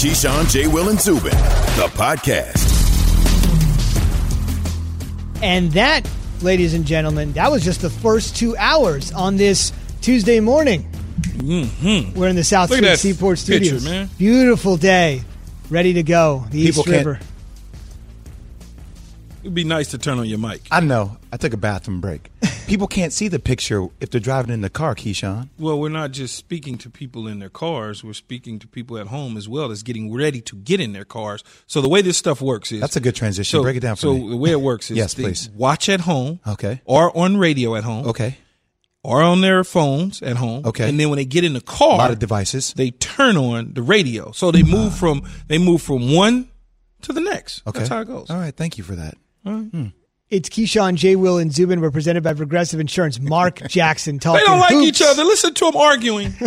Keyshawn, J. Will, and Zubin, the podcast. And that, ladies and gentlemen, that was just the first two hours on this Tuesday morning. Mm-hmm. We're in the South Look Street that Seaport picture, Studios. man. Beautiful day, ready to go. The People East can't- River. It'd be nice to turn on your mic. I know. I took a bathroom break. People can't see the picture if they're driving in the car, Keyshawn. Well, we're not just speaking to people in their cars. We're speaking to people at home as well as getting ready to get in their cars. So the way this stuff works is That's a good transition. So, Break it down for me. so me. the way it works is Yes, please. watch at home, Okay. or on radio at home, Okay. or on their phones at home, Okay. And then when they get in the car, A lot of devices. they turn on the radio. So they move ah. from they move from one to the next. Okay. That's how it goes. All right. Thank you for that. Hmm. It's Keyshawn, J. Will, and Zubin. We're presented by Progressive Insurance. Mark Jackson They don't like hoops. each other. Listen to them arguing.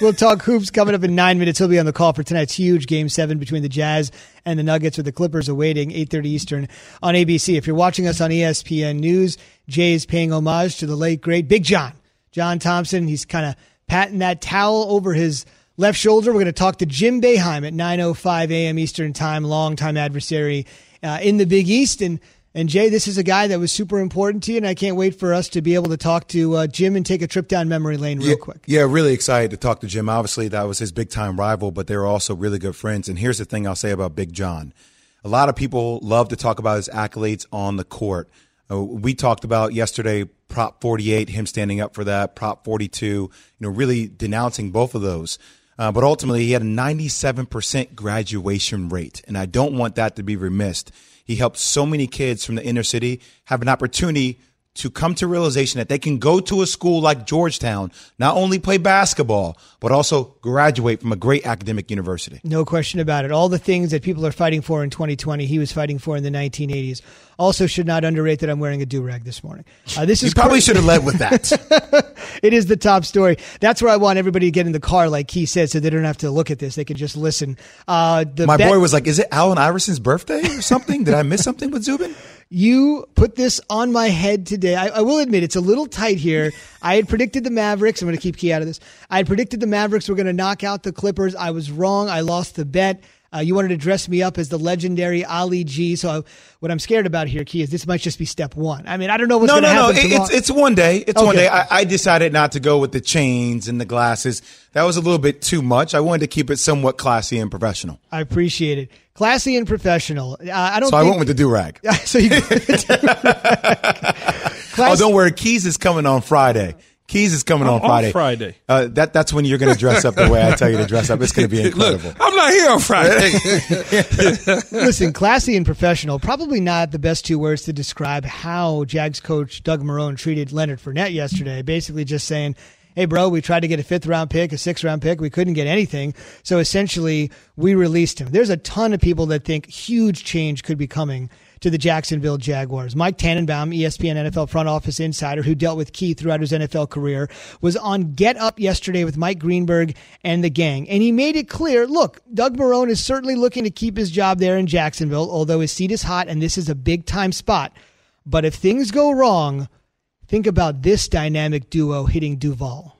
We'll talk hoops coming up in nine minutes. He'll be on the call for tonight's huge game seven between the Jazz and the Nuggets with the Clippers awaiting 8.30 Eastern on ABC. If you're watching us on ESPN News, Jay is paying homage to the late, great Big John. John Thompson. He's kind of patting that towel over his left shoulder. We're going to talk to Jim Boeheim at 9.05 a.m. Eastern Time, longtime adversary uh, in the Big East. And and Jay, this is a guy that was super important to you, and I can't wait for us to be able to talk to uh, Jim and take a trip down memory lane real yeah, quick. Yeah, really excited to talk to Jim. Obviously, that was his big time rival, but they were also really good friends. And here's the thing I'll say about Big John a lot of people love to talk about his accolades on the court. Uh, we talked about yesterday Prop 48, him standing up for that, Prop 42, you know, really denouncing both of those. Uh, but ultimately, he had a 97% graduation rate, and I don't want that to be remissed. He helped so many kids from the inner city have an opportunity to come to realization that they can go to a school like Georgetown, not only play basketball, but also graduate from a great academic university. No question about it. All the things that people are fighting for in 2020, he was fighting for in the 1980s. Also, should not underrate that I'm wearing a do rag this morning. Uh, this You is probably Cor- should have led with that. It is the top story. That's where I want everybody to get in the car, like he said, so they don't have to look at this. They can just listen. Uh, the My bet- boy was like, Is it Allen Iverson's birthday or something? Did I miss something with Zubin? You put this on my head today. I, I will admit it's a little tight here. I had predicted the Mavericks. I'm going to keep Key out of this. I had predicted the Mavericks were going to knock out the Clippers. I was wrong. I lost the bet. Uh, you wanted to dress me up as the legendary Ali G. So I, what I'm scared about here, Key, is this might just be step one. I mean, I don't know what's No, going to no, no. happen. It, tomorrow. it's it's one day. It's one day. I, I decided not to go with the chains and the glasses. That was a little bit too much. I wanted to keep it somewhat classy and professional. I appreciate it. Classy and professional. Uh, I don't. So I went with the do rag. so you. Oh, don't worry. Keys is coming on Friday. Keys is coming on on Friday. Friday. Uh, that that's when you're going to dress up the way I tell you to dress up. It's going to be incredible. Look, I'm not here on Friday. Listen, classy and professional, probably not the best two words to describe how Jags coach Doug Marrone treated Leonard Fournette yesterday. Basically, just saying, hey, bro, we tried to get a fifth round pick, a sixth round pick. We couldn't get anything. So essentially, we released him. There's a ton of people that think huge change could be coming to the Jacksonville Jaguars. Mike Tannenbaum, ESPN NFL front office insider who dealt with Key throughout his NFL career, was on Get Up yesterday with Mike Greenberg and the gang. And he made it clear look, Doug Marrone is certainly looking to keep his job there in Jacksonville, although his seat is hot and this is a big time spot. But if things go wrong, think about this dynamic duo hitting Duval.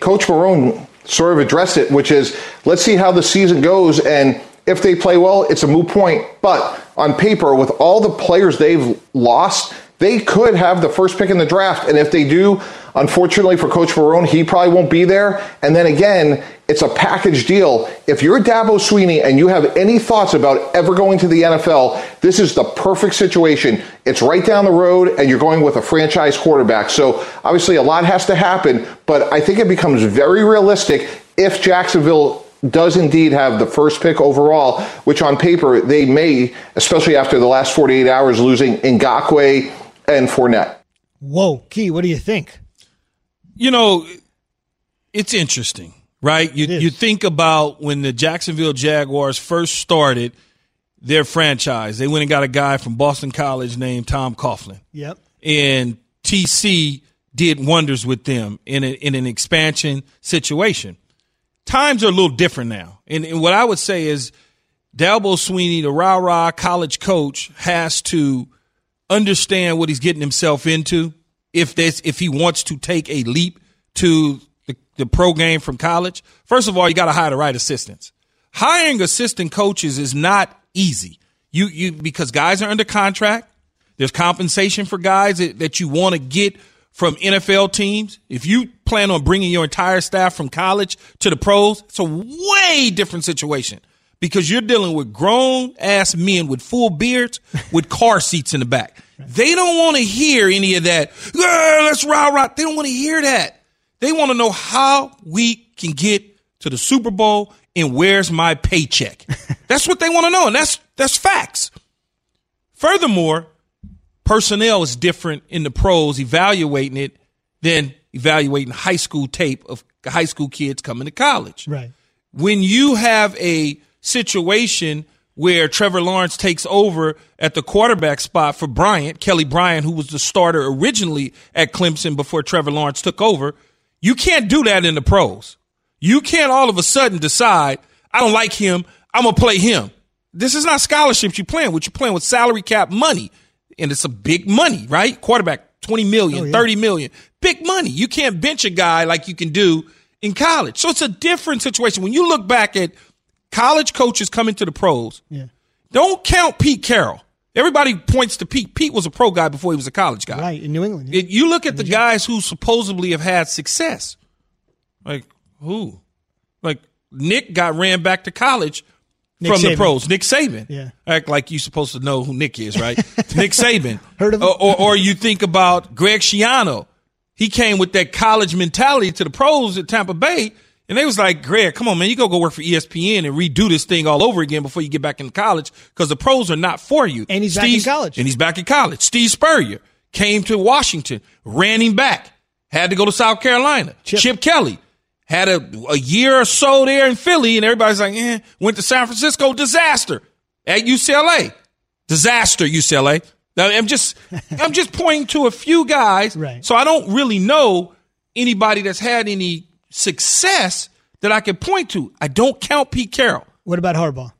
Coach Marrone sort of addressed it, which is let's see how the season goes, and if they play well, it's a moot point. But on paper, with all the players they've lost, they could have the first pick in the draft. And if they do, unfortunately for Coach Marrone, he probably won't be there. And then again, it's a package deal. If you're Dabo Swinney and you have any thoughts about ever going to the NFL, this is the perfect situation. It's right down the road, and you're going with a franchise quarterback. So obviously, a lot has to happen, but I think it becomes very realistic if Jacksonville does indeed have the first pick overall, which on paper they may, especially after the last 48 hours, losing Ngakoue and Fournette. Whoa, Key, what do you think? You know, it's interesting, right? You you think about when the Jacksonville Jaguars first started their franchise. They went and got a guy from Boston College named Tom Coughlin. Yep. and TC did wonders with them in, a, in an expansion situation. Times are a little different now. And, and what I would say is Dabo Swinney, the rah rah college coach, has to understand what he's getting himself into if this if he wants to take a leap to the, the pro game from college. First of all, you got to hire the right assistants. hiring assistant coaches is not easy. You you because guys are under contract. There's compensation for guys that, that you want to get from NFL teams. If you plan on bringing your entire staff from college to the pros, it's a way different situation because you're dealing with grown ass men with full beards with car seats in the back. They don't want to hear any of that. Let's rah rah. They don't want to hear that. They want to know how we can get to the Super Bowl and where's my paycheck. that's what they want to know, and that's that's facts. Furthermore, personnel is different in the pros evaluating it than evaluating high school tape of high school kids coming to college. Right. When you have a situation where Trevor Lawrence takes over at the quarterback spot for Bryant, Kelly Bryant, who was the starter originally at Clemson before Trevor Lawrence took over, you can't do that in the pros. You can't all of a sudden decide, I don't like him, I'm going to play him. This is not scholarships you're playing with. You're playing with salary cap money. And it's a big money, right? Quarterback, 20 million, Oh, yeah. 30 million. Big money. You can't bench a guy like you can do in college. So it's a different situation. When you look back at college coaches coming to the pros, Yeah. don't count Pete Carroll. Everybody points to Pete. Pete was a pro guy before he was a college guy. Right. In New England. yeah. It- you look at the guys who supposedly have had success. Like who? Like Nick got ran back to college Nick from the pros. Nick Saban. Yeah. Act like you're supposed to know who Nick is, right? Nick Saban. Heard of him? Or, or, or you think about Greg Schiano. He came with that college mentality to the pros at Tampa Bay. And they was like, Greg, come on, man, you go go work for ESPN and redo this thing all over again before you get back in college because the pros are not for you. And he's back in college. And he's back in college. Steve Spurrier came to Washington, ran him back, had to go to South Carolina. Chip. Chip, Kelly had a, a year or so there in Philly, and everybody's like, eh, went to San Francisco, disaster. At UCLA, disaster, UCLA. Now, I'm just, I'm just pointing to a few guys. Right. So I don't really know anybody that's had any success that I can point to. I don't count Pete Carroll. What about Harbaugh?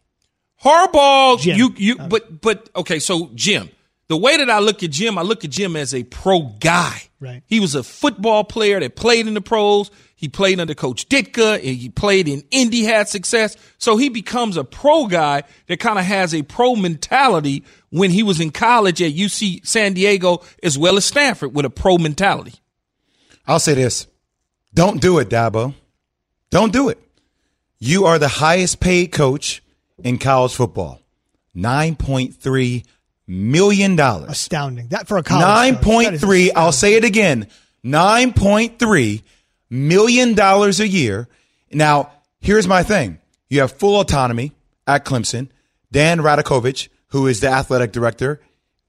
Harbaugh, Jim. you you uh, but but okay, so Jim. The way that I look at Jim, I look at Jim as a pro guy. Right. He was a football player that played in the pros. He played under Coach Ditka, and he played in Indy, had success. So he becomes a pro guy that kind of has a pro mentality when he was in college at UC San Diego as well as Stanford with a pro mentality. I'll say this. Don't do it, Dabo. Don't do it. You are the highest paid coach in college football. $9.3 million. Astounding. That for a college. Nine coach, point that is three. I'll say it again. Nine point three million dollars a year. Now, here's my thing. You have full autonomy at Clemson. Dan Radakovich, who is the athletic director,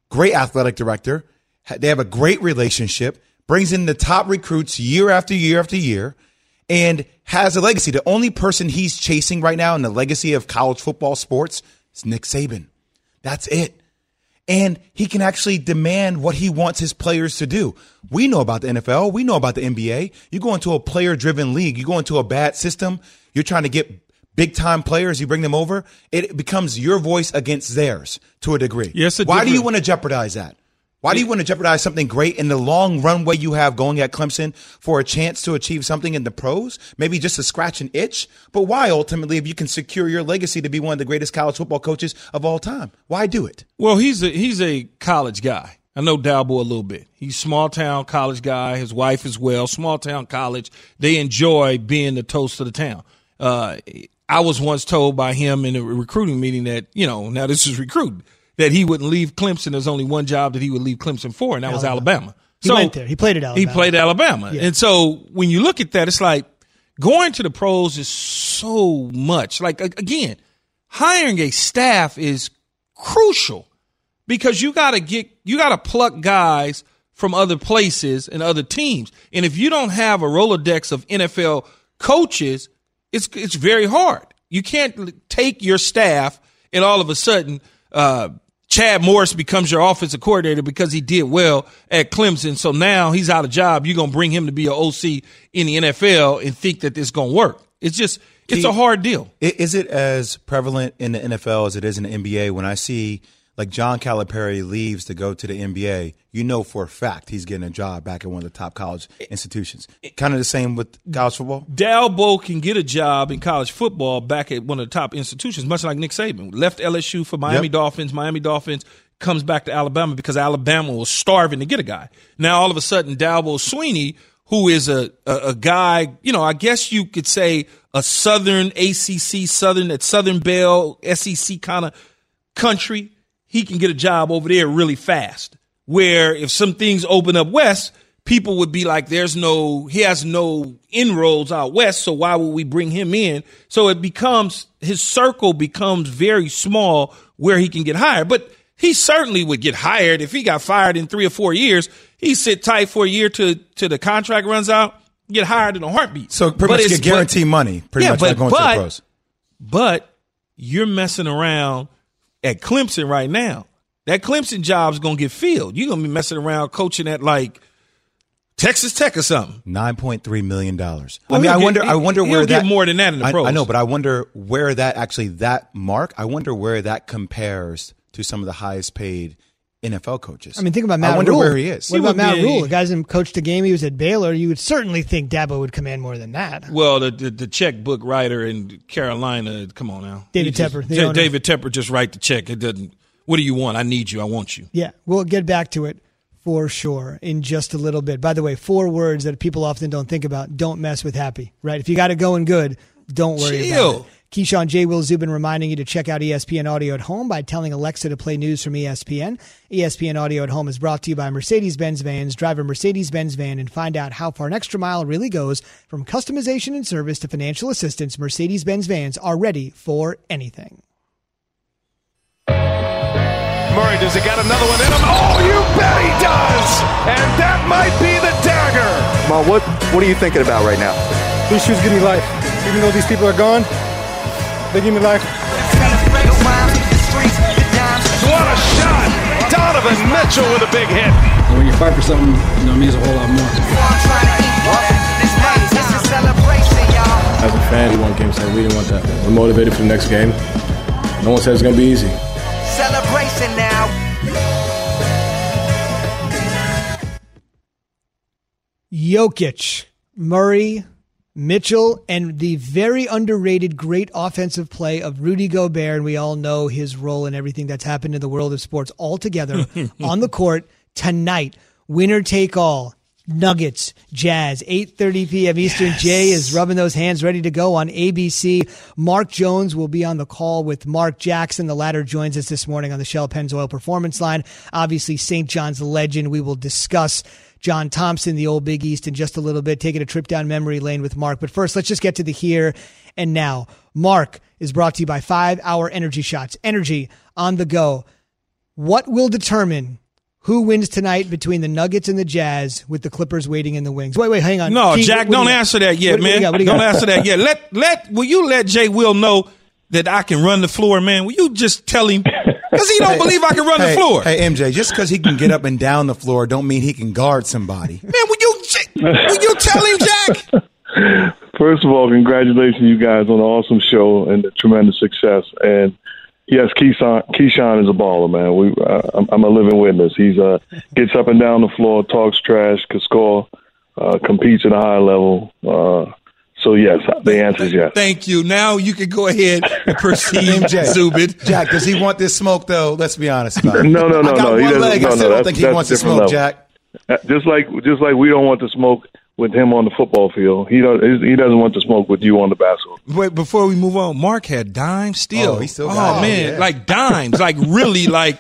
great athletic director. They have a great relationship. Brings in the top recruits year after year after year, and has a legacy. The only person he's chasing right now in the legacy of college football sports is Nick Saban. That's it and he can actually demand what he wants his players to do. We know about the NFL. We know about the NBA. You go into a player driven league, you go into a bad system, you're trying to get big time players, you bring them over, it becomes your voice against theirs to a degree. Yes, Why do you want to jeopardize that? Why do you want to jeopardize something great in the long runway you have going at Clemson for a chance to achieve something in the pros? Maybe just to scratch an itch? But why ultimately if you can secure your legacy to be one of the greatest college football coaches of all time? Why do it? Well, he's a he's a college guy. I know Dabo a little bit. He's small town college guy. His wife as well. Small town college. They enjoy being the toast of the town. Uh, I was once told by him in a recruiting meeting that you know now this is recruiting that he wouldn't leave Clemson. There's only one job that he would leave Clemson for, and that was Alabama. He went there. He played at Alabama. He played at Alabama. And so when you look at that, it's like going to the pros is so much. Like again, hiring a staff is crucial because you got to get you got to pluck guys from other places and other teams. And if you don't have a Rolodex of NFL coaches, it's it's very hard. You can't take your staff and all of a sudden uh, Chad Morris becomes your offensive coordinator because he did well at Clemson. So now he's out of job. You're gonna bring him to be an OC in the NFL and think that this gonna work. It's just it's a hard deal. Is it as prevalent in the NFL as it is in the NBA? When I see like John Calipari leaves to go to the NBA, you know for a fact he's getting a job back at one of the top college institutions. Kind of the same with college football. Dabo can get a job in college football back at one of the top institutions, much like Nick Saban. Left LSU for Miami Yep. Dolphins. Miami Dolphins comes back to Alabama because Alabama was starving to get a guy. Now all of a sudden, Dabo Swinney, who is a, a, a guy, you know, I guess you could say a Southern ACC, Southern at Southern Bell, SEC kind of country, he can get a job over there really fast. Where if some things open up west, people would be like, there's no, he has no inroads out west, so why would we bring him in? So it becomes, his circle becomes very small where he can get hired. But he certainly would get hired if he got fired in three or four years. He sit tight for a year to, to the contract runs out, get hired in a heartbeat. So pretty But much it's- get guaranteed money, pretty Yeah, much but- like going to the pros. but you're messing around at Clemson right now. That Clemson job's gonna get filled. You're gonna be messing around coaching at like Texas Tech or something. Nine point three million dollars. Well, I mean, I get- wonder. I wonder where get that more than that in the I, pros. I know, but I wonder where that actually that mark. I wonder where that compares to some of the highest paid NFL coaches. I mean, think about Matt Rhule. I wonder Rhule. where he is. What He about Matt be- Rhule? The guy's in coached a game. He was at Baylor. You would certainly think Dabo would command more than that. Well, the, the the checkbook writer in Carolina. Come on now, David He just- Tepper, the Ja- David Tepper just write the check. It doesn't. What do you want? I need you. I want you. Yeah, we'll get back to it for sure in just a little bit. By the way, four words that people often don't think about. Don't mess with happy, right? If you got it going good, don't worry Chill. about it. Keyshawn J. Will Zubin reminding you to check out ESPN Audio at Home by telling Alexa to play news from ESPN. ESPN Audio at Home is brought to you by Mercedes Benz Vans. Drive a Mercedes Benz van and find out how far an extra mile really goes. From customization and service to financial assistance, Mercedes Benz Vans are ready for anything. Murray, does he got another one in him? Oh, you bet he does! And that might be the dagger. Mal, what what are you thinking about right now? These shoes give me life. Even though these people are gone, they give me life. What a shot! Donovan Mitchell with a big hit. When you fight for something, you know, it means a whole lot more. As a fan, we want game seven. We didn't want that. We're motivated for the next game. No one said it's going to be easy. Celebration now. Jokic, Murray, Mitchell, and the very underrated great offensive play of Rudy Gobert. And we all know his role in everything that's happened in the world of sports all together on the court tonight. Winner take all. Nuggets, Jazz, 8:30 p.m. Eastern. Jay is rubbing those hands ready to go on ABC. Mark Jones will be on the call with Mark Jackson. The latter joins us this morning on the Shell Pennzoil Performance Line. Obviously, St. John's legend. We will discuss John Thompson, the old Big East, in just a little bit, taking a trip down memory lane with Mark. But first, let's just get to the here and now. Mark is brought to you by Five Hour Energy Shots. Energy on the go. What will determine who wins tonight between the Nuggets and the Jazz with the Clippers waiting in the wings? Wait, wait, hang on. No, Key, Jack, do don't answer that yet, What do man. got? What do you don't got? answer that yet. Let let will you let Jay Will know that I can run the floor, man? Will you just tell him because he don't believe I can run hey, the floor, Hey, MJ, just because he can get up and down the floor, don't mean he can guard somebody. man? Will you will you tell him, Jack? First of all, congratulations, you guys, on an awesome show and the tremendous success. And yes, Keyshawn, Keyshawn is a baller, man. We, uh, I'm, I'm a living witness. He's uh, gets up and down the floor, talks trash, can score, uh, competes at a high level. Uh, so yes, the answer is yes. Thank you. Now you can go ahead and proceed, MJ. Zubin. Jack, does he want this smoke though? Let's be honest about it. No, no, no, I got no, he doesn't- leg. no, I no, don't think he wants a to smoke, level. Jack. Uh, Just like just like we don't want to smoke with him on the football field, he don't he doesn't want to smoke with you on the basketball. Wait, before we move on, Mark had dimes still. Oh, he still Oh it. man, Yeah. like dimes, like really, like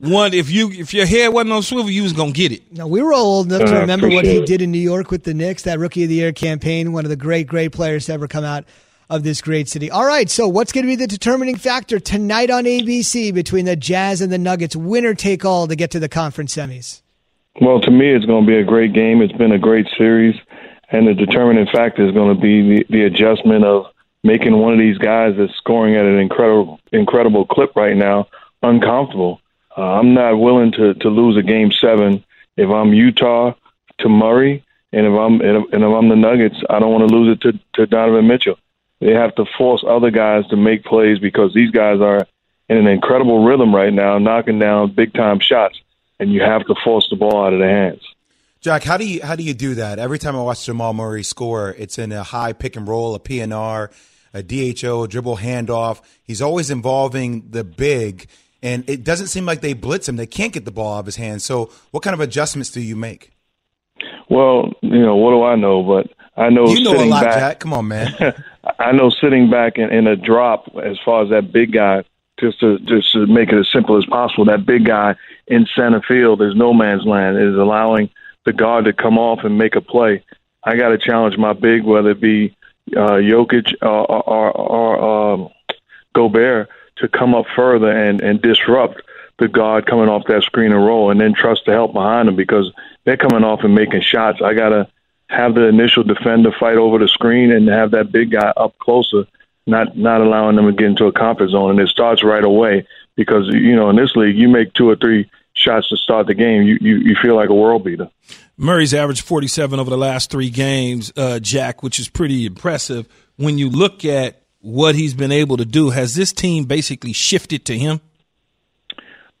one. If you if your head wasn't on swivel, you was gonna get it. No, we were all old enough to Uh, remember what he it. did in New York with the Knicks, that Rookie of the Year campaign, one of the great, great players to ever come out of this great city. All right, so what's going to be the determining factor tonight on ABC between the Jazz and the Nuggets? Winner take all to get to the conference semis. Well, to me, it's going to be a great game. It's been a great series, and the determining factor is going to be the, the adjustment of making one of these guys that's scoring at an incredible incredible clip right now uncomfortable. Uh, I'm not willing to to lose a game seven if I'm Utah to Murray, and if I'm and if, and if I'm the Nuggets, I don't want to lose it to to Donovan Mitchell. They have to force other guys to make plays because these guys are in an incredible rhythm right now, knocking down big time shots, and you have to force the ball out of their hands. Jack, how do you how do you do that? Every time I watch Jamal Murray score, it's in a high pick and roll, a PNR, a DHO, a dribble handoff. He's always involving the big, and it doesn't seem like they blitz him. They can't get the ball out of his hands. So, what kind of adjustments do you make? Well, you know, what do I know? But I know you know a lot, back, Jack. Come on, man. I know sitting back in, in a drop as far as that big guy just to just to make it as simple as possible. That big guy in center field is no man's land. Is allowing the guard to come off and make a play. I got to challenge my big, whether it be uh, Jokic or, or, or um, Gobert, to come up further and, and disrupt the guard coming off that screen and roll, and then trust the help behind them because they're coming off and making shots. I got to have the initial defender fight over the screen and have that big guy up closer, not not allowing them to get into a comfort zone. And it starts right away because you know in this league you make two or three shots to start the game, you, you, you feel like a world beater. Murray's averaged 47 over the last three games, uh, Jack, which is pretty impressive. When you look at what he's been able to do, has this team basically shifted to him?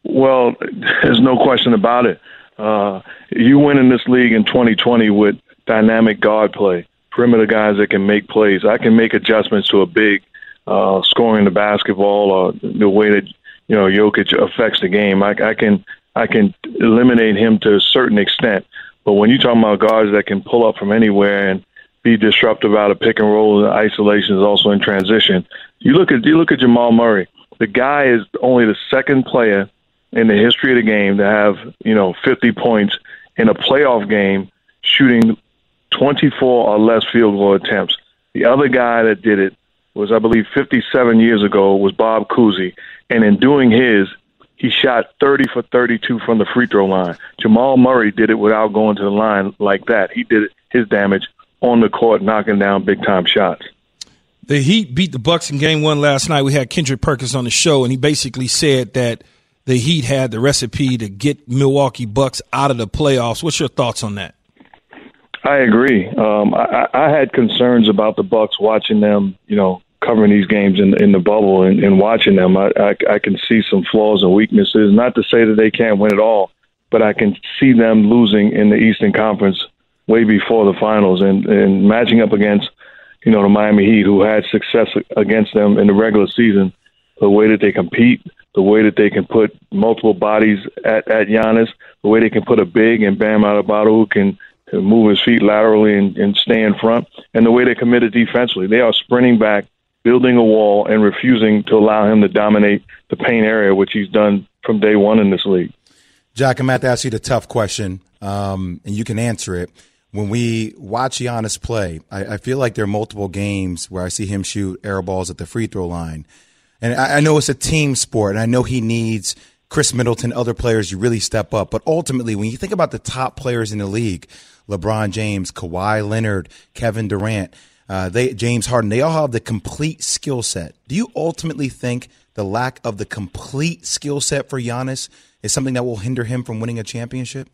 Well, there's no question about it. Uh, you win in this league in 2020 with dynamic guard play, perimeter guys that can make plays. I can make adjustments to a big uh, scoring the basketball or the way that you know Jokic affects the game. I, I can I can eliminate him to a certain extent. But when you're talking about guards that can pull up from anywhere and be disruptive out of pick and roll and isolation is also in transition. You look at you look at Jamal Murray. The guy is only the second player in the history of the game to have, you know, 50 points in a playoff game shooting 24 or less field goal attempts. The other guy that did it was, I believe, 57 years ago was Bob Cousy. And in doing his, he shot 30 for 32 from the free throw line. Jamal Murray did it without going to the line like that. He did his damage on the court, knocking down big time shots. The Heat beat the Bucks in Game One last night. We had Kendrick Perkins on the show, and he basically said that the Heat had the recipe to get Milwaukee Bucks out of the playoffs. What's your thoughts on that? I agree. Um, I, I had concerns about the Bucks watching them, you know, covering these games in in the bubble and, and watching them. I, I I can see some flaws and weaknesses. Not to say that they can't win it all, but I can see them losing in the Eastern Conference way before the finals and and matching up against, you know, the Miami Heat, who had success against them in the regular season. The way that they compete, the way that they can put multiple bodies at at Giannis, the way they can put a big and Bam out of Adebayo who can move his feet laterally and, and stay in front, and the way they committed defensively. They are sprinting back, building a wall, and refusing to allow him to dominate the paint area, which he's done from day one in this league. Jack, I'm going to ask you the tough question, um, and you can answer it. When we watch Giannis play, I, I, feel like there are multiple games where I see him shoot air balls at the free throw line. And I, I know it's a team sport, and I know he needs Khris Middleton, other players, you really step up. But ultimately, when you think about the top players in the league, LeBron James, Kawhi Leonard, Kevin Durant, uh, they James Harden, they all have the complete skill set. Do you ultimately think the lack of the complete skill set for Giannis is something that will hinder him from winning a championship?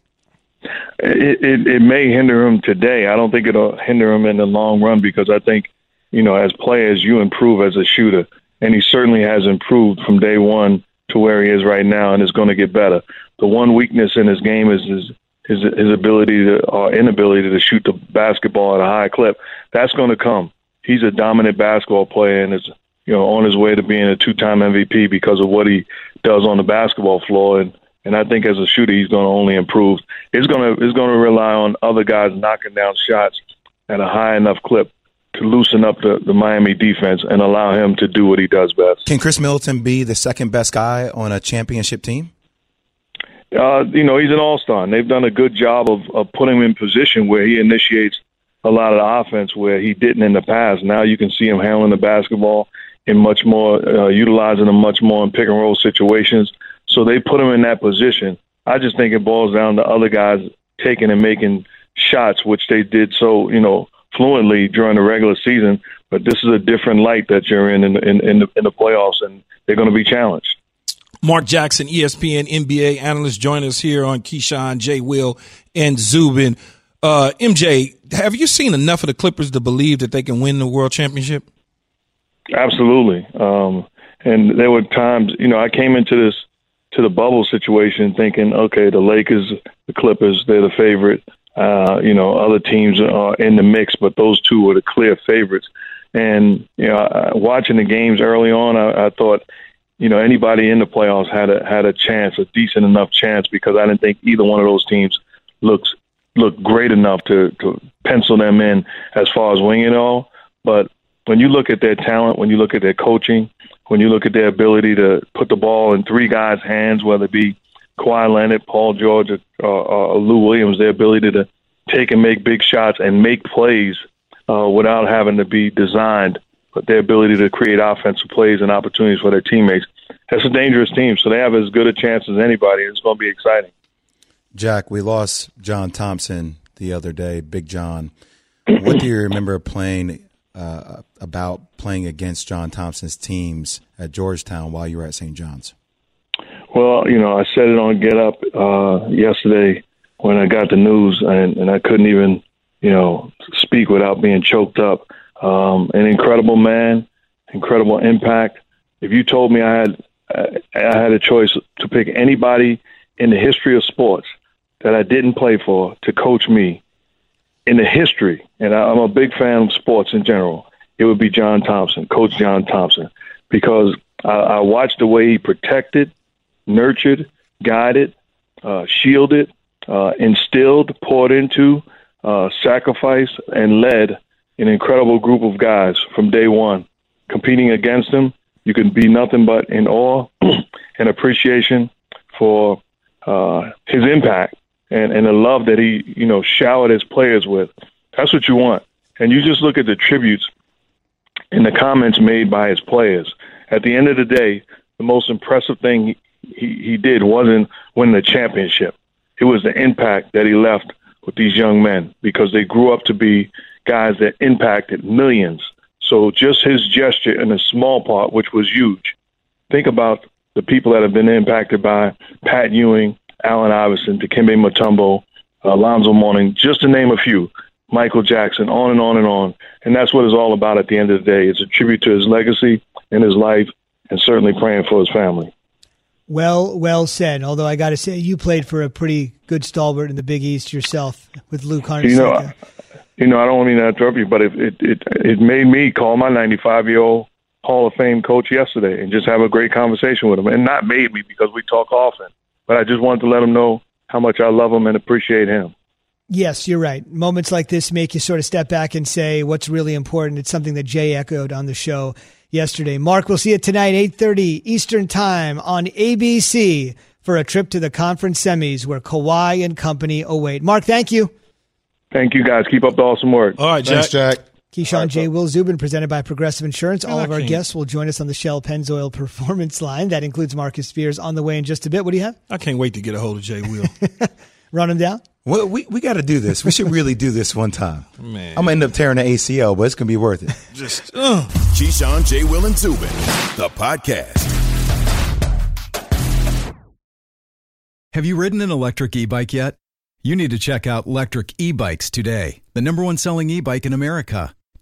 It, it, it may hinder him today. I don't think it'll hinder him in the long run because I think, you know, as players, you improve as a shooter, and he certainly has improved from day one to where he is right now, and is going to get better. The one weakness in his game is his his his ability to or inability to shoot the basketball at a high clip. That's going to come. He's a dominant basketball player and is you know on his way to being a two-time MVP because of what he does on the basketball floor. And and I think as a shooter, he's going to only improve. It's going to it's going to rely on other guys knocking down shots at a high enough clip to loosen up the, the Miami defense and allow him to do what he does best. Can Khris Middleton be the second best guy on a championship team? uh, you know, he's an all star. And they've done a good job of, of putting him in position where he initiates a lot of the offense where he didn't in the past. Now you can see him handling the basketball in much more, uh, utilizing him much more in pick and roll situations. So they put him in that position. I just think it boils down to other guys taking and making shots, which they did so, you know, fluently during the regular season. But this is a different light that you're in in, in, in, the, in the playoffs, and they're going to be challenged. Mark Jackson, ESPN NBA analyst, join us here on Keyshawn, J. Will, and Zubin. Uh, MJ, have you seen enough of the Clippers to believe that they can win the World Championship? Absolutely. Um, and there were times, you know, I came into this to the bubble situation thinking, okay, the Lakers, the Clippers, they're the favorite. Uh, you know, other teams are in the mix, but those two were the clear favorites. And you know, watching the games early on, I, I thought, you know, anybody in the playoffs had a had a chance, a decent enough chance, because I didn't think either one of those teams looks looked great enough to to pencil them in as far as winning it all. But when you look at their talent, when you look at their coaching, when you look at their ability to put the ball in three guys' hands, whether it be Kawhi Leonard, Paul George, or, or Lou Williams, their ability to take and make big shots and make plays uh, without having to be designed, but their ability to create offensive plays and opportunities for their teammates. That's a dangerous team, so they have as good a chance as anybody. It's going to be exciting. Jack, we lost John Thompson the other day, Big John. What do you remember playing uh, about playing against John Thompson's teams at Georgetown while you were at St. John's? Well, you know, I said it on Get Up uh, yesterday when I got the news, and, and I couldn't even, you know, speak without being choked up. Um, an incredible man, incredible impact. If you told me I had I had a choice to pick anybody in the history of sports that I didn't play for to coach me in the history, and I'm a big fan of sports in general, it would be John Thompson, Coach John Thompson, because I, I watched the way he protected, nurtured, guided, uh, shielded, uh, instilled, poured into, uh, sacrificed, and led an incredible group of guys from day one. Competing against him, you can be nothing but in awe and appreciation for uh, his impact and, and the love that he, you know, showered his players with. That's what you want. And you just look at the tributes and the comments made by his players. At the end of the day, the most impressive thing he, he did wasn't win the championship. It was the impact that he left with these young men because they grew up to be guys that impacted millions. So just his gesture in a small part, which was huge. Think about the people that have been impacted by Pat Ewing, Allen Iverson, Dikembe Mutombo, uh, Alonzo Mourning, just to name a few. Michael Jackson, on and on and on. And that's what it's all about at the end of the day. It's a tribute to his legacy and his life, and certainly praying for his family. Well, well said. Although I got to say, you played for a pretty good stalwart in the Big East yourself with Lou Honeycutt. You know, you know, I don't mean to interrupt you, but it it it, it made me call my 95 year old Hall of Fame coach yesterday and just have a great conversation with him. And not made me because we talk often, but I just wanted to let him know how much I love him and appreciate him. Yes, you're right. Moments like this make you sort of step back and say what's really important. It's something that Jay echoed on the show yesterday. Mark, we'll see you tonight, 8.30 Eastern Time on ABC for a trip to the conference semis where Kawhi and company await. Mark, thank you. Thank you, guys. Keep up the awesome work. All right, Thanks, Jack. Jack. Keyshawn right, J. Will Zubin, presented by Progressive Insurance. All of our guests will join us on the Shell Pennzoil Performance Line. That includes Marcus Spears on the way in just a bit. What do you have? I can't wait to get a hold of Jay Will. Run him down? Well, we we got to do this. We should really do this one time. Man. I'm gonna end up tearing the ACL, but it's gonna be worth it. Just, uh. Keyshawn, J. Will, and Zubin, the podcast. Have you ridden an electric e bike yet? You need to check out Lectric E Bikes today, the number one selling e bike in America.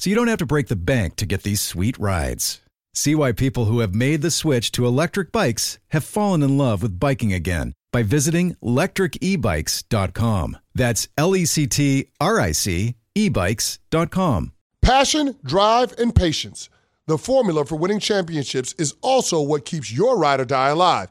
so you don't have to break the bank to get these sweet rides. See why people who have made the switch to electric bikes have fallen in love with biking again by visiting lectricebikes.com. That's L E C T R I C ebikes.com. Passion, drive, and patience. The formula for winning championships is also what keeps your ride or die alive.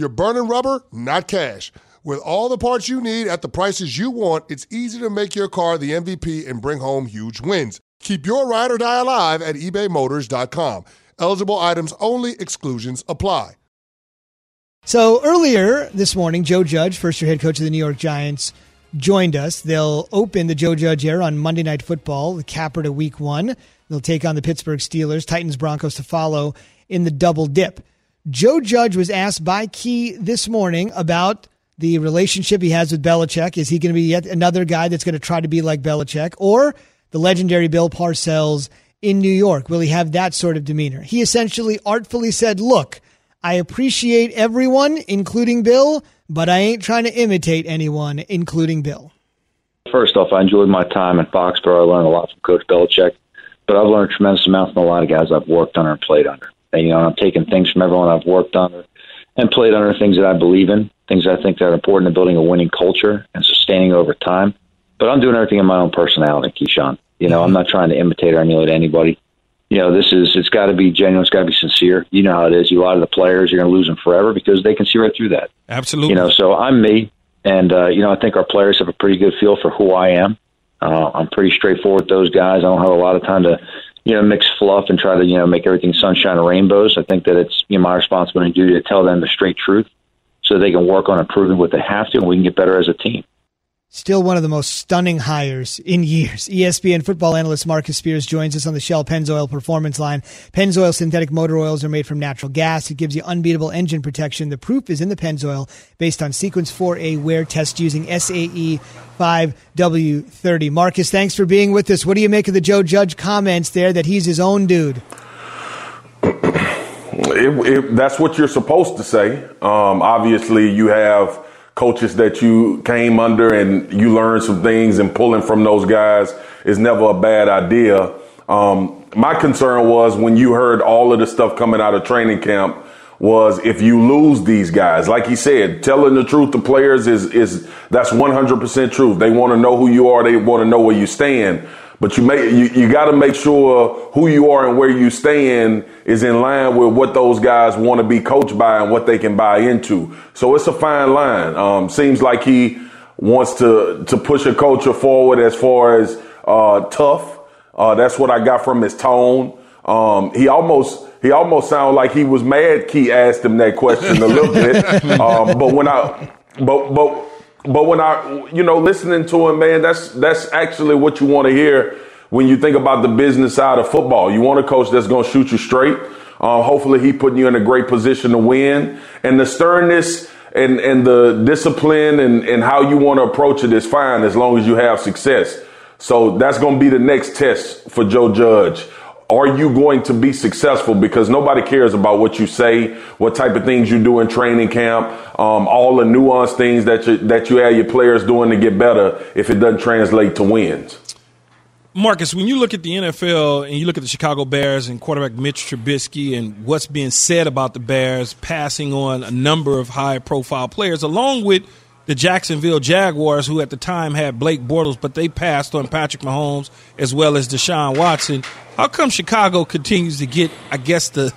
you're burning rubber, not cash. With all the parts you need at the prices you want, it's easy to make your car the MVP and bring home huge wins. Keep your ride or die alive at ebaymotors.com. Eligible items only, exclusions apply. So earlier this morning, Joe Judge, first year head coach of the New York Giants, joined us. They'll open the Joe Judge era on Monday Night Football, the capper to week one. They'll take on the Pittsburgh Steelers, Titans, Broncos to follow in the double dip. Joe Judge was asked by Key this morning about the relationship he has with Belichick. Is he going to be yet another guy that's going to try to be like Belichick? Or the legendary Bill Parcells in New York? Will he have that sort of demeanor? He essentially artfully said, Look, I appreciate everyone, including Bill, but I ain't trying to imitate anyone, including Bill. First off, I enjoyed my time at Foxborough. I learned a lot from Coach Belichick, but I've learned a tremendous amount from a lot of guys I've worked under and played under. And, you know, I'm taking things from everyone I've worked under and played under things that I believe in, things I think that are important in building a winning culture and sustaining over time. But I'm doing everything in my own personality, Keyshawn. You know, I'm not trying to imitate or emulate anybody. You know, this is it's got to be genuine. It's got to be sincere. You know how it is. You a lot of the players, you're going to lose them forever because they can see right through that. Absolutely. You know, so I'm me, and uh, you know, I think our players have a pretty good feel for who I am. Uh, I'm pretty straightforward with those guys. I don't have a lot of time to you know, mix fluff and try to, you know, make everything sunshine and rainbows. I think that it's you know, my responsibility to, to tell them the straight truth so they can work on improving what they have to and we can get better as a team. Still one of the most stunning hires in years. ESPN football analyst Marcus Spears joins us on the Shell Pennzoil Performance line. Pennzoil synthetic motor oils are made from natural gas. It gives you unbeatable engine protection. The proof is in the Pennzoil based on Sequence 4A wear test using SAE 5W30. Marcus, thanks for being with us. What do you make of the Joe Judge comments there that he's his own dude? It, it, that's what you're supposed to say. Um, obviously, you have coaches that you came under and you learned some things and pulling from those guys is never a bad idea. Um, my concern was when you heard all of the stuff coming out of training camp was if you lose these guys, like he said, telling the truth to players is, is that's 100% truth. They want to know who you are. They want to know where you stand. But you make you, you got to make sure who you are and where you stand is in line with what those guys want to be coached by and what they can buy into. So it's a fine line. Um, seems like he wants to to push a culture forward as far as uh, tough. Uh, that's what I got from his tone. Um, he almost he almost sounded like he was mad. Key asked him that question a little bit. Um, but when I but but but when I, you know, listening to him, man, that's that's actually what you want to hear when you think about the business side of football. You want a coach that's going to shoot you straight. Uh, hopefully, he putting you in a great position to win. And the sternness and and the discipline and and how you want to approach it is fine as long as you have success. So that's going to be the next test for Joe Judge are you going to be successful? Because nobody cares about what you say, what type of things you do in training camp, um, all the nuanced things that you, that you have your players doing to get better if it doesn't translate to wins. Marcus, when you look at the NFL and you look at the Chicago Bears and quarterback Mitch Trubisky and what's being said about the Bears passing on a number of high profile players, along with – the Jacksonville Jaguars, who at the time had Blake Bortles, but they passed on Patrick Mahomes as well as Deshaun Watson. How come Chicago continues to get, I guess, the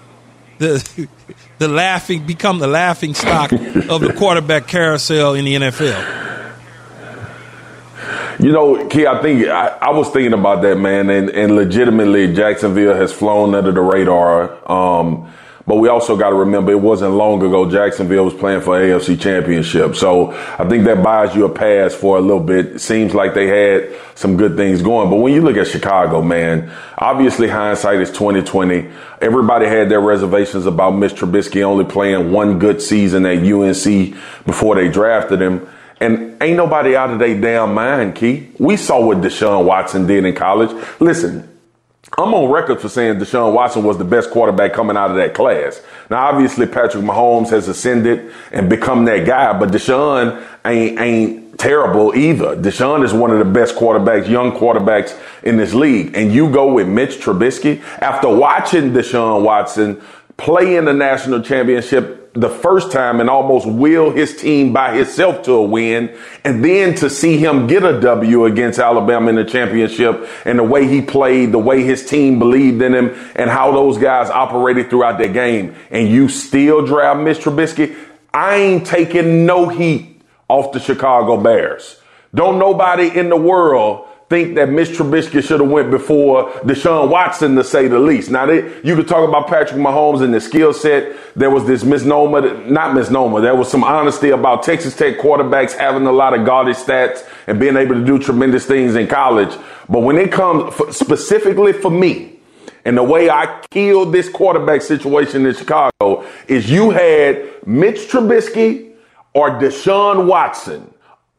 the the laughing become the laughing stock of the quarterback carousel in the NFL? You know, Key, I think I, I, was thinking about that, man, and, and legitimately, Jacksonville has flown under the radar. Um, but we also got to remember it wasn't long ago Jacksonville was playing for AFC championship. So I think that buys you a pass for a little bit. It seems like they had some good things going. But when you look at Chicago, man, obviously hindsight is 2020. Everybody had their reservations about Mitch Trubisky only playing one good season at UNC before they drafted him. And ain't nobody out of their damn mind, Key. We saw what Deshaun Watson did in college. Listen, I'm on record for saying Deshaun Watson was the best quarterback coming out of that class. Now, obviously, Patrick Mahomes has ascended and become that guy, but Deshaun ain't ain't terrible either. Deshaun is one of the best quarterbacks, young quarterbacks in this league. And you go with Mitch Trubisky after watching Deshaun Watson play in the national championship the first time and almost will his team by himself to a win. And then to see him get a W against Alabama in the championship and the way he played, the way his team believed in him and how those guys operated throughout that game. And you still draft Mitch Trubisky. I ain't taking no heat off the Chicago Bears. Don't nobody in the world think that Mitch Trubisky should have went before Deshaun Watson, to say the least. Now, they, you could talk about Patrick Mahomes and the skill set. There was this misnomer, not misnomer. There was some honesty about Texas Tech quarterbacks having a lot of gaudy stats and being able to do tremendous things in college. But when it comes specifically for me, and the way I killed this quarterback situation in Chicago is you had Mitch Trubisky or Deshaun Watson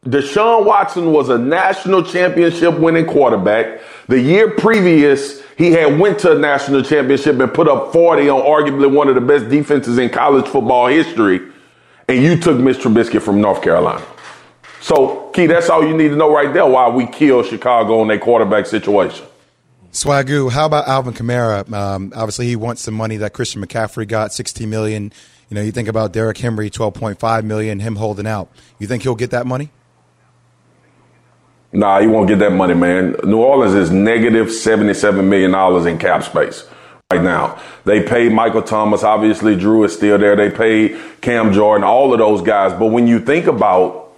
Deshaun Watson was a national championship winning quarterback. The year previous, he had went to a national championship and put up 40 on arguably one of the best defenses in college football history. And you took Mitch Trubisky from North Carolina. So, Key, that's all you need to know right there why we killed Chicago in their quarterback situation. Swagu, how about Alvin Kamara? Um, obviously, he wants the money that Christian McCaffrey got, $16 million. You know, you think about Derrick Henry, 12.5 million, him holding out. You think he'll get that money? Nah, you won't get that money, man. New Orleans is negative $77 million in cap space right now. They paid Michael Thomas. Obviously, Drew is still there. They paid Cam Jordan, all of those guys. But when you think about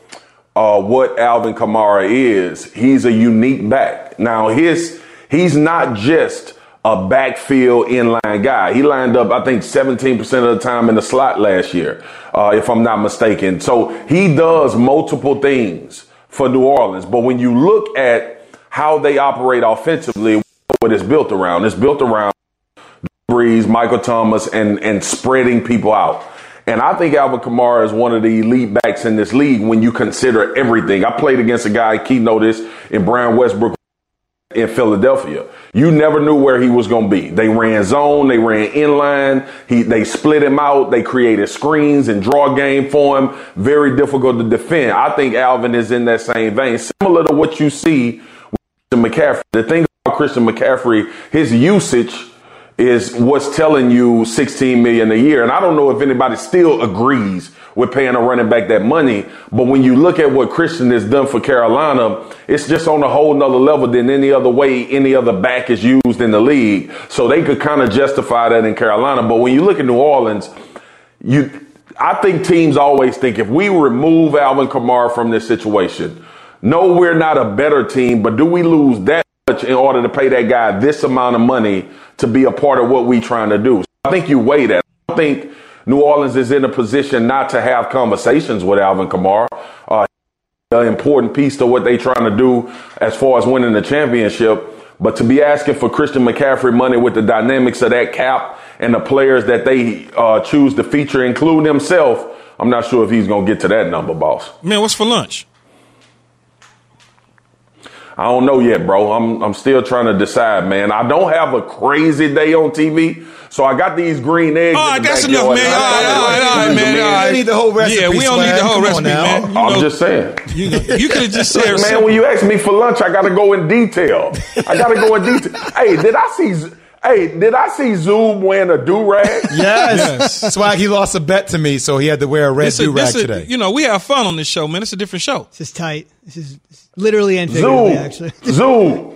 uh, what Alvin Kamara is, he's a unique back. Now, his he's not just a backfield inline guy. He lined up, I think, 17% of the time in the slot last year, uh, if I'm not mistaken. So he does multiple things for New Orleans. But when you look at how they operate offensively, what it's built around, it's built around Brees, Michael Thomas, and and spreading people out. And I think Alvin Kamara is one of the elite backs in this league when you consider everything. I played against a guy, Keith noticed, in Brian Westbrook in Philadelphia. You never knew where he was going to be. They ran zone, they ran inline, he, they split him out, they created screens and draw game for him. Very difficult to defend. I think Alvin is in that same vein, similar to what you see with Christian McCaffrey. The thing about Christian McCaffrey, his usage is what's telling you 16 million a year. And I don't know if anybody still agrees with paying a running back that money. But when you look at what Christian has done for Carolina, it's just on a whole nother level than any other way any other back is used in the league. So they could kind of justify that in Carolina. But when you look at New Orleans, you, I think teams always think if we remove Alvin Kamara from this situation, no, we're not a better team, but do we lose that in order to pay that guy this amount of money to be a part of what we're trying to do? I think you weigh that. I think New Orleans is in a position not to have conversations with Alvin Kamara. Uh, an important piece to what they're trying to do as far as winning the championship. But to be asking for Christian McCaffrey money with the dynamics of that cap and the players that they uh, choose to feature, including himself, I'm not sure if he's going to get to that number, boss. Man, what's for lunch? I don't know yet, bro. I'm I'm still trying to decide, man. I don't have a crazy day on TV, so I got these green eggs. All right, that's enough, man. All right, all right, all right, man. All right. need the whole recipe. Yeah, we don't need the whole recipe, now. man. You I'm know, just saying. you, you could have just said, Look, man, when you ask me for lunch, I got to go in detail. I got to go in detail. hey, did I see? Hey, did I see Zoom wearing a do rag? Yes. that's why he lost a bet to me, so he had to wear a red do rag today. You know, we have fun on this show, man. It's a different show. This is tight. This is literally and figuratively, actually. Zoom.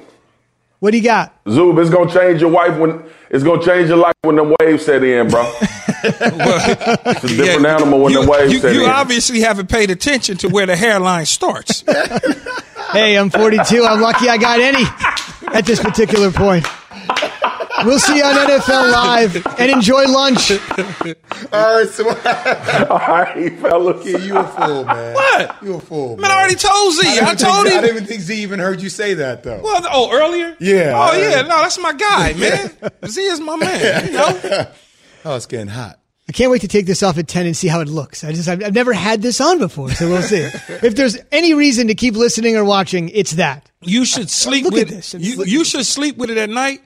What do you got? Zoom, it's gonna change your wife when it's gonna change your life when the waves set in, bro. it's a different animal when you, the waves you, set you in. obviously haven't paid attention to where the hairline starts. Hey, I'm 42. I'm lucky I got any at this particular point. We'll see you on NFL Live and enjoy lunch. All right, so All right, fellas. Yeah, you a fool, man. What? You a fool, Man, I already told Z. I, didn't told think, I didn't even think Z even heard you say that, though. Well, oh, earlier? Yeah. Oh, yeah. No, that's my guy, man. Z is my man. You know? Oh, it's getting hot. I can't wait to take this off at 10 and see how it looks. I just, I've, I've never had this on before, so we'll see. if there's any reason to keep listening or watching, it's that. You should uh, sleep Look with at this. You, you should sleep with it at night.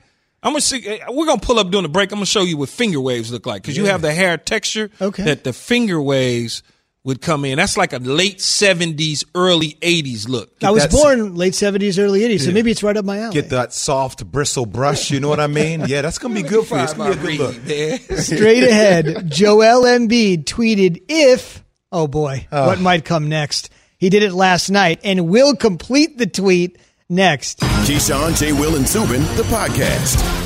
I'm gonna see. eh, We're gonna pull up during the break. I'm gonna show you what finger waves look like because you have the hair texture Okay. that the finger waves would come in. That's like a late 70s, early 80s look. I was that- born late 70s, early 80s, so maybe it's right up my alley. Get that soft bristle brush. You know what I mean? Yeah, that's gonna be good for you. It's gonna be a good look. Straight ahead, Joel Embiid tweeted if, oh boy, Oh. what might come next. He did it last night and will complete the tweet next. Keyshawn, J. Will, and Zubin, the podcast.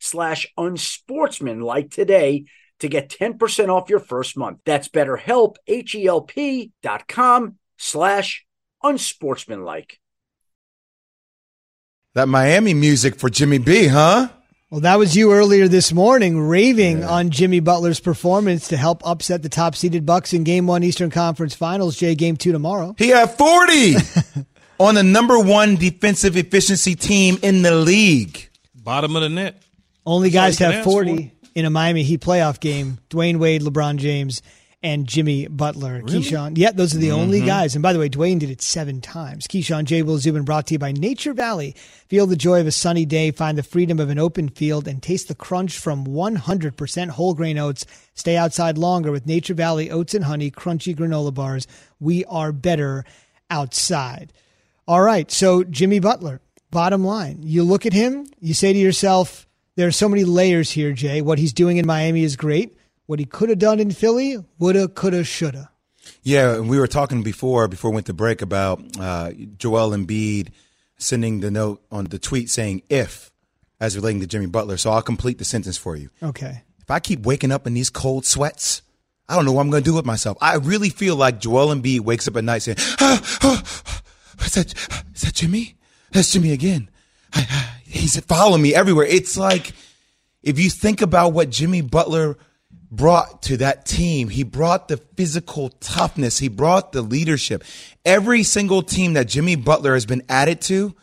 slash unsportsmanlike today to get 10% off your first month. That's betterhelp, H-E-L-P dot com slash unsportsmanlike. That Miami music for Jimmy B, huh? Well, that was you earlier this morning raving on Jimmy Butler's performance to help upset the top seeded Bucks in game one Eastern Conference Finals. Jay, game two tomorrow. He had 40 on the number one defensive efficiency team in the league. Bottom of the net. Only guys to have ask 40 in a Miami Heat playoff game Dwyane Wade, LeBron James, and Jimmy Butler. Really? Keyshawn. Yeah, those are the only Mhm. guys. And by the way, Dwyane did it seven times. Keyshawn J. Will Zubin brought to you by Nature Valley. Feel the joy of a sunny day, find the freedom of an open field, and taste the crunch from 100% whole grain oats. Stay outside longer with Nature Valley Oats and Honey Crunchy Granola Bars. We are better outside. All right, so Jimmy Butler, bottom line, you look at him, you say to yourself, there are so many layers here, Jay. What he's doing in Miami is great. What he could have done in Philly, woulda, coulda, shoulda. Yeah, and we were talking before before we went to break about uh, Joel Embiid sending the note on the tweet saying "if" as relating to Jimmy Butler. So I'll complete the sentence for you. Okay. If I keep waking up in these cold sweats, I don't know what I'm going to do with myself. I really feel like Joel Embiid wakes up at night saying, ah, "Is that is that Jimmy? That's Jimmy again. I, I, he's following me everywhere." It's like if you think about what Jimmy Butler brought to that team. He brought the physical toughness. He brought the leadership. Every single team that Jimmy Butler has been added to,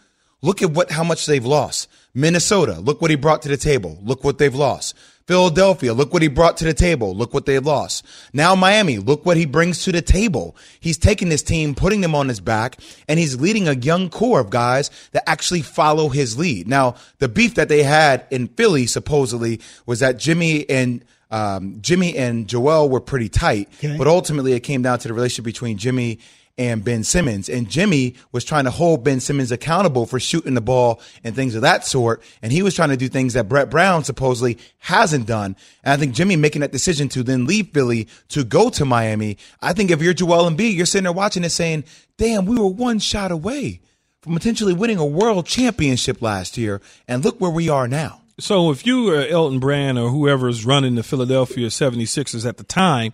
look at what how much they've lost. Minnesota, look what he brought to the table. Look what they've lost. Philadelphia, look what he brought to the table. Look what they lost. Now Miami, look what he brings to the table. He's taking this team, putting them on his back, and he's leading a young core of guys that actually follow his lead. Now, the beef that they had in Philly supposedly was that Jimmy and um, Jimmy and Joel were pretty tight, Okay. but ultimately it came down to the relationship between Jimmy and Ben Simmons. And Jimmy was trying to hold Ben Simmons accountable for shooting the ball and things of that sort. And he was trying to do things that Brett Brown supposedly hasn't done. And I think Jimmy making that decision to then leave Philly to go to Miami. I think if you're Joel Embiid, you're sitting there watching it saying, damn, we were one shot away from potentially winning a world championship last year. And look where we are now. So if you were Elton Brand or whoever's running the Philadelphia 76ers at the time,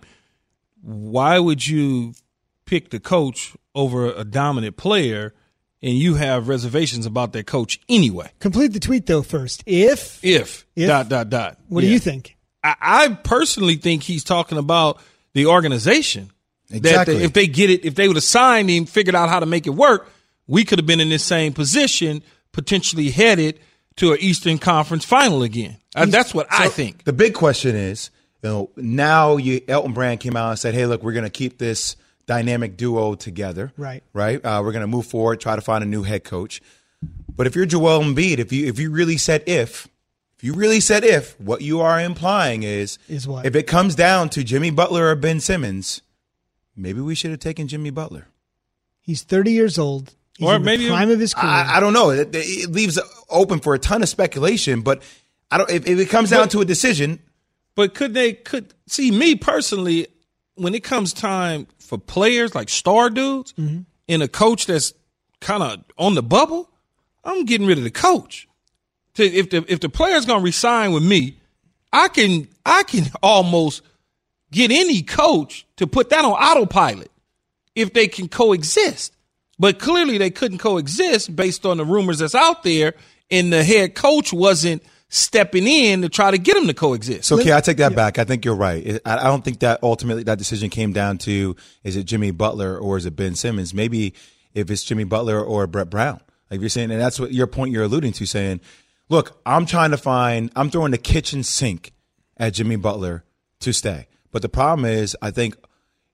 why would you pick the coach over a dominant player and you have reservations about that coach anyway? Complete the tweet though first. If If, If- dot dot dot. what do you think? I, I personally think he's talking about the organization. That Exactly. they- if they get it, if they would have signed him, figured out how to make it work, we could have been in this same position, potentially headed to an Eastern Conference final again. Uh, that's what I think. The big question is You know, now you Elton Brand came out and said, "Hey, look, we're going to keep this dynamic duo together. Right. Right. Uh, we're going to move forward, try to find a new head coach. But if you're Joel Embiid, if you if you really said if, if you really said if, what you are implying is Is what? if it comes down to Jimmy Butler or Ben Simmons, maybe we should have taken Jimmy Butler. He's 30 years old. He's Or in maybe- the prime of his career. I, I don't know. It, it leaves open for a ton of speculation, but I don't. If, if it comes down But- to a decision, But could they could see me personally when it comes time for players like star dudes Mm-hmm. and a coach that's kind of on the bubble? I'm getting rid of the coach. To, if the if the player's gonna resign with me, I can I can almost get any coach to put that on autopilot if they can coexist. But clearly they couldn't coexist based on the rumors that's out there, and the head coach wasn't stepping in to try to get them to coexist. So, okay, I take that back. I think you're right. I I don't think that ultimately that decision came down to is it Jimmy Butler or is it Ben Simmons? Maybe if it's Jimmy Butler or Brett Brown, like you're saying, and that's what your point you're alluding to, saying, look, I'm trying to find, I'm throwing the kitchen sink at Jimmy Butler to stay. But the problem is, I think,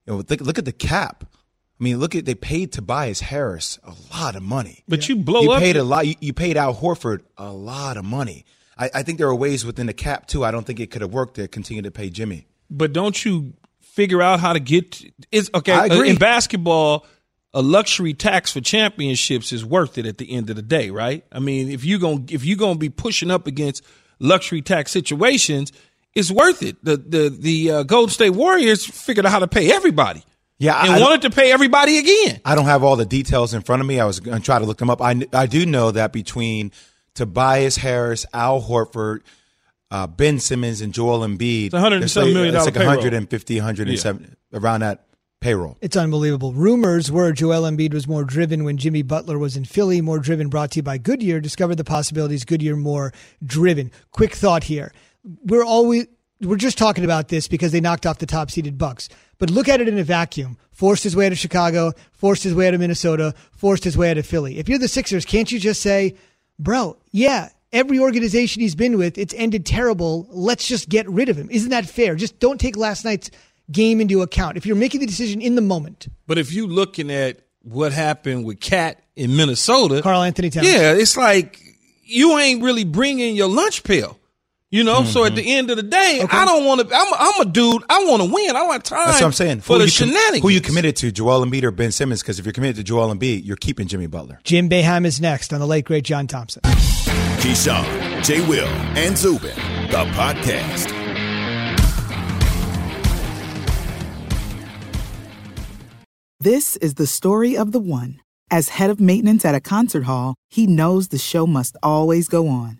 you know, think, look at the cap. I mean, look at they paid Tobias Harris a lot of money. But you blow you up paid a lot. You, you paid Al Horford a lot of money. I, I think there are ways within the cap too. I don't think it could have worked to continue to pay Jimmy. But don't you figure out how to get? It's okay. I agree. In basketball, a luxury tax for championships is worth it at the end of the day, right? I mean, if you going if you're gonna be pushing up against luxury tax situations, it's worth it. The the the uh, Golden State Warriors figured out how to pay everybody. Yeah, I- and I- wanted to pay everybody again. I don't have all the details in front of me. I was going to try to look them up. I, I do know that between Tobias Harris, Al Horford, uh, Ben Simmons, and Joel Embiid, It's a hundred and there's seven million it's like payroll. 150, 170, around that payroll. It's unbelievable. Rumors were Joel Embiid was more driven when Jimmy Butler was in Philly. More driven brought to you by Goodyear. Discover the possibilities. Goodyear more driven. Quick thought here. We're always we're just talking about this because they knocked off the top seeded Bucks. But look at it in a vacuum. Forced his way out of Chicago, forced his way out of Minnesota, forced his way out of Philly. If you're the Sixers, can't you just say, bro, yeah, every organization he's been with, it's ended terrible. Let's just get rid of him. Isn't that fair? Just don't take last night's game into account. If you're making the decision in the moment, But if you're looking at what happened with KAT in Minnesota, Karl-Anthony Towns. Yeah, it's like you ain't really bringing your lunch pill. You know, so Mm-hmm. at the end of the day, I don't want to. I'm, I'm a dude. I want to win. I don't have time. That's what I'm saying. for who the you com- shenanigans. who you committed to, Joel Embiid or Ben Simmons? Because if you're committed to Joel Embiid, you're keeping Jimmy Butler. Jim Boeheim is next on the late great John Thompson. Keyshawn, J. Will, and Zubin, the podcast. This is the story of the one. As head of maintenance at a concert hall, he knows the show must always go on.